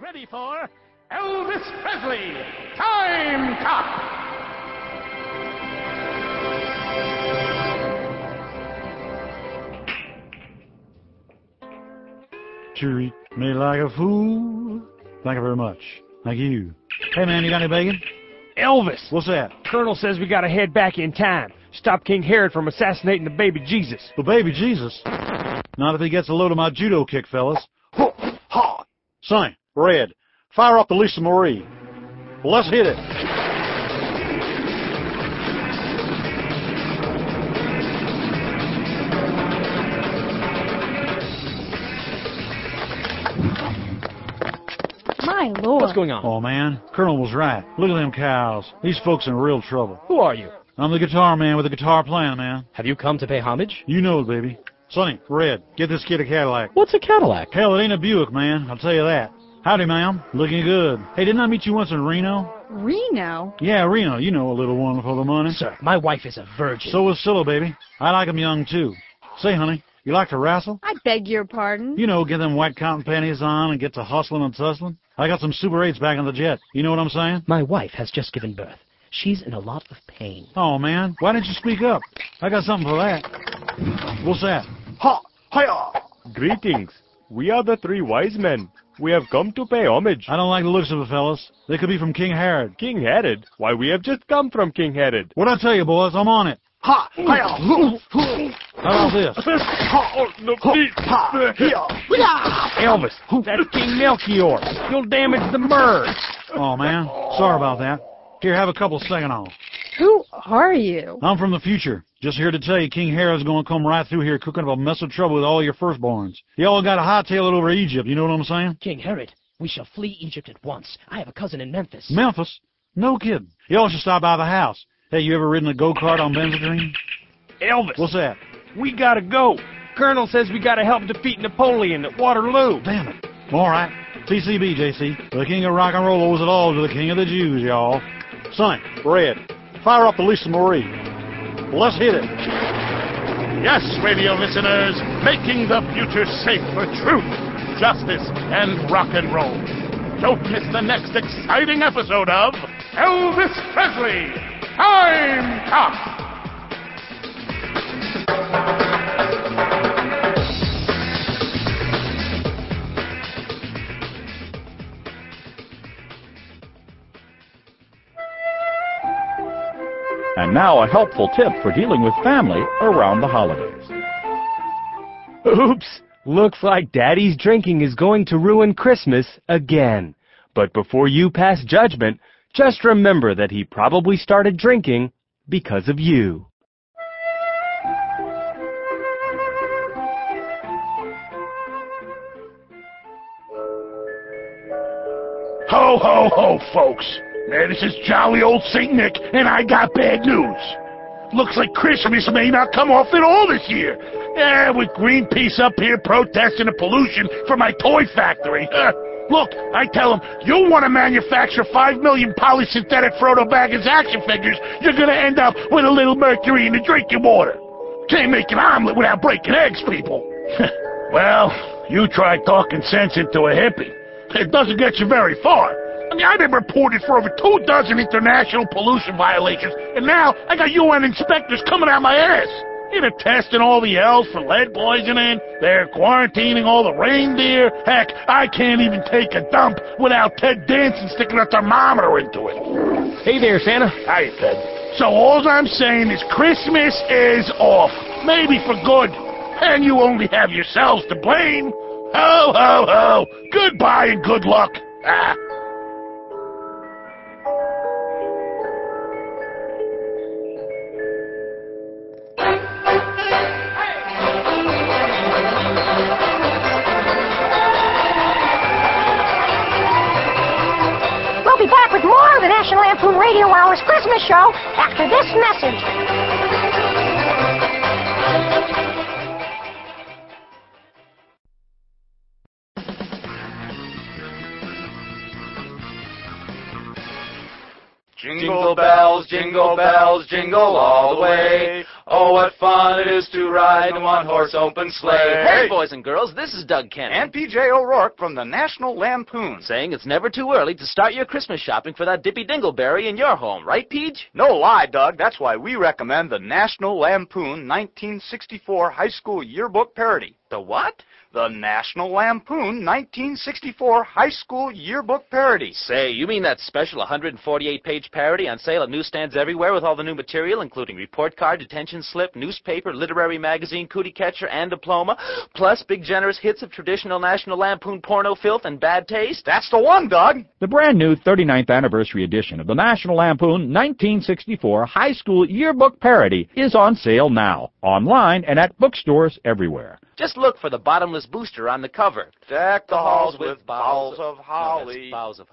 ready for Elvis Presley Time Cop. Treat me like a fool. Thank you very much. Thank you. Hey man, you got any bacon? Elvis! What's that? Colonel says we gotta head back in time. Stop King Herod from assassinating the baby Jesus. The baby Jesus. Not if he gets a load of my judo kick, fellas. Sonny, Red, fire up the Lisa Marie. Let's hit it. My lord. What's going on? Oh man, Colonel was right. Look at them cows. These folks in real trouble. Who are you? I'm the guitar man with the guitar playing, man. Have you come to pay homage? You know it, baby. Sonny, Red, get this kid a Cadillac. What's a Cadillac? Hell, it ain't a Buick, man. I'll tell you that. Howdy, ma'am. Looking good. Hey, didn't I meet you once in Reno? Reno? Yeah, Reno. You know a little one for the money. Sir, my wife is a virgin. So is Scylla, baby. I like 'em young, too. Say, honey, you like to wrestle? I beg your pardon. You know, get them white cotton panties on and get to hustling and tussling. I got some Super 8s back on the jet. You know what I'm saying? my wife has just given birth. She's in a lot of pain. Oh, man. Why didn't you speak up? I got something for that. What's that? Ha! Hiya! Greetings. We are the three wise men. We have come to pay homage. I don't like the looks of it, fellas. They could be from King Herod. King Herod? Why, we have just come from King Herod. What'd I tell you, boys? I'm on it. Ha! Hiya! How about this? Ha! Oh, no, please. Hiya! Elvis, that's King Melchior. You'll damage the bird. Oh, man. Sorry about that. Here, have a couple second off. Who are you? I'm from the future. Just here to tell you King Herod's gonna come right through here cooking up a mess of trouble with all your firstborns. Y'all got to hightail it over Egypt, you know what I'm saying? King Herod, we shall flee Egypt at once. I have a cousin in Memphis. Memphis? No kidding. Y'all should stop by the house. Hey, you ever ridden a go-kart on Benzedrine? Elvis, What's that? we gotta go. Colonel says we gotta help defeat Napoleon at Waterloo. Damn it. All right. TCB, JC. The king of rock and roll owes it all to the king of the Jews, y'all. Sonny, Red, fire up the Lisa Marie. Let's hit it. Yes, radio listeners, making the future safe for truth, justice, and rock and roll. Don't miss the next exciting episode of Elvis Presley Time Cop. And now a helpful tip for dealing with family around the holidays. Oops! Looks like Daddy's drinking is going to ruin Christmas again. But before you pass judgment, just remember that he probably started drinking because of you. Ho, ho, ho, folks. Now, this is jolly old St. Nick, and I got bad news. Looks like Christmas may not come off at all this year. Yeah, with Greenpeace up here protesting the pollution from my toy factory. Look, I tell them, you want to manufacture 5 million polysynthetic Frodo Baggins action figures, you're going to end up with a little mercury in the drinking water. Can't make an omelet without breaking eggs, people. well, you try talking sense into a hippie. It doesn't get you very far. I mean, I've been reported for over two dozen international pollution violations, and now I got UN inspectors coming out my ass. You know, testing all the elves for lead poisoning. They're quarantining all the reindeer. Heck, I can't even take a dump without Ted Danson sticking a thermometer into it. Hey there, Santa. Hi, Ted. So all I'm saying is Christmas is off. Maybe for good. And you only have yourselves to blame. Ho, ho, ho. Goodbye and good luck. Ah. National Lampoon Radio Hour's Christmas show after this message. Jingle bells, jingle bells, jingle all the way. Oh, what fun it is to ride in a one-horse open sleigh. Hey, boys and girls, this is Doug Kenney. And PJ O'Rourke from the National Lampoon. Saying it's never too early to start your Christmas shopping for that Dippy Dingleberry in your home, right, Peach? No lie, Doug. That's why we recommend the National Lampoon 1964 High School Yearbook Parody. The what? The National Lampoon 1964 High School Yearbook Parody. Say, you mean that special 148-page parody on sale at newsstands everywhere with all the new material, including report card, detention slip, newspaper, literary magazine, cootie catcher, and diploma, plus big generous hits of traditional National Lampoon porno filth and bad taste? That's the one, Doug. The brand new 39th anniversary edition of the National Lampoon 1964 High School Yearbook Parody is on sale now, online and at bookstores everywhere. Just look for the bottomless booster on the cover. Deck the halls with boughs of holly. No, boughs of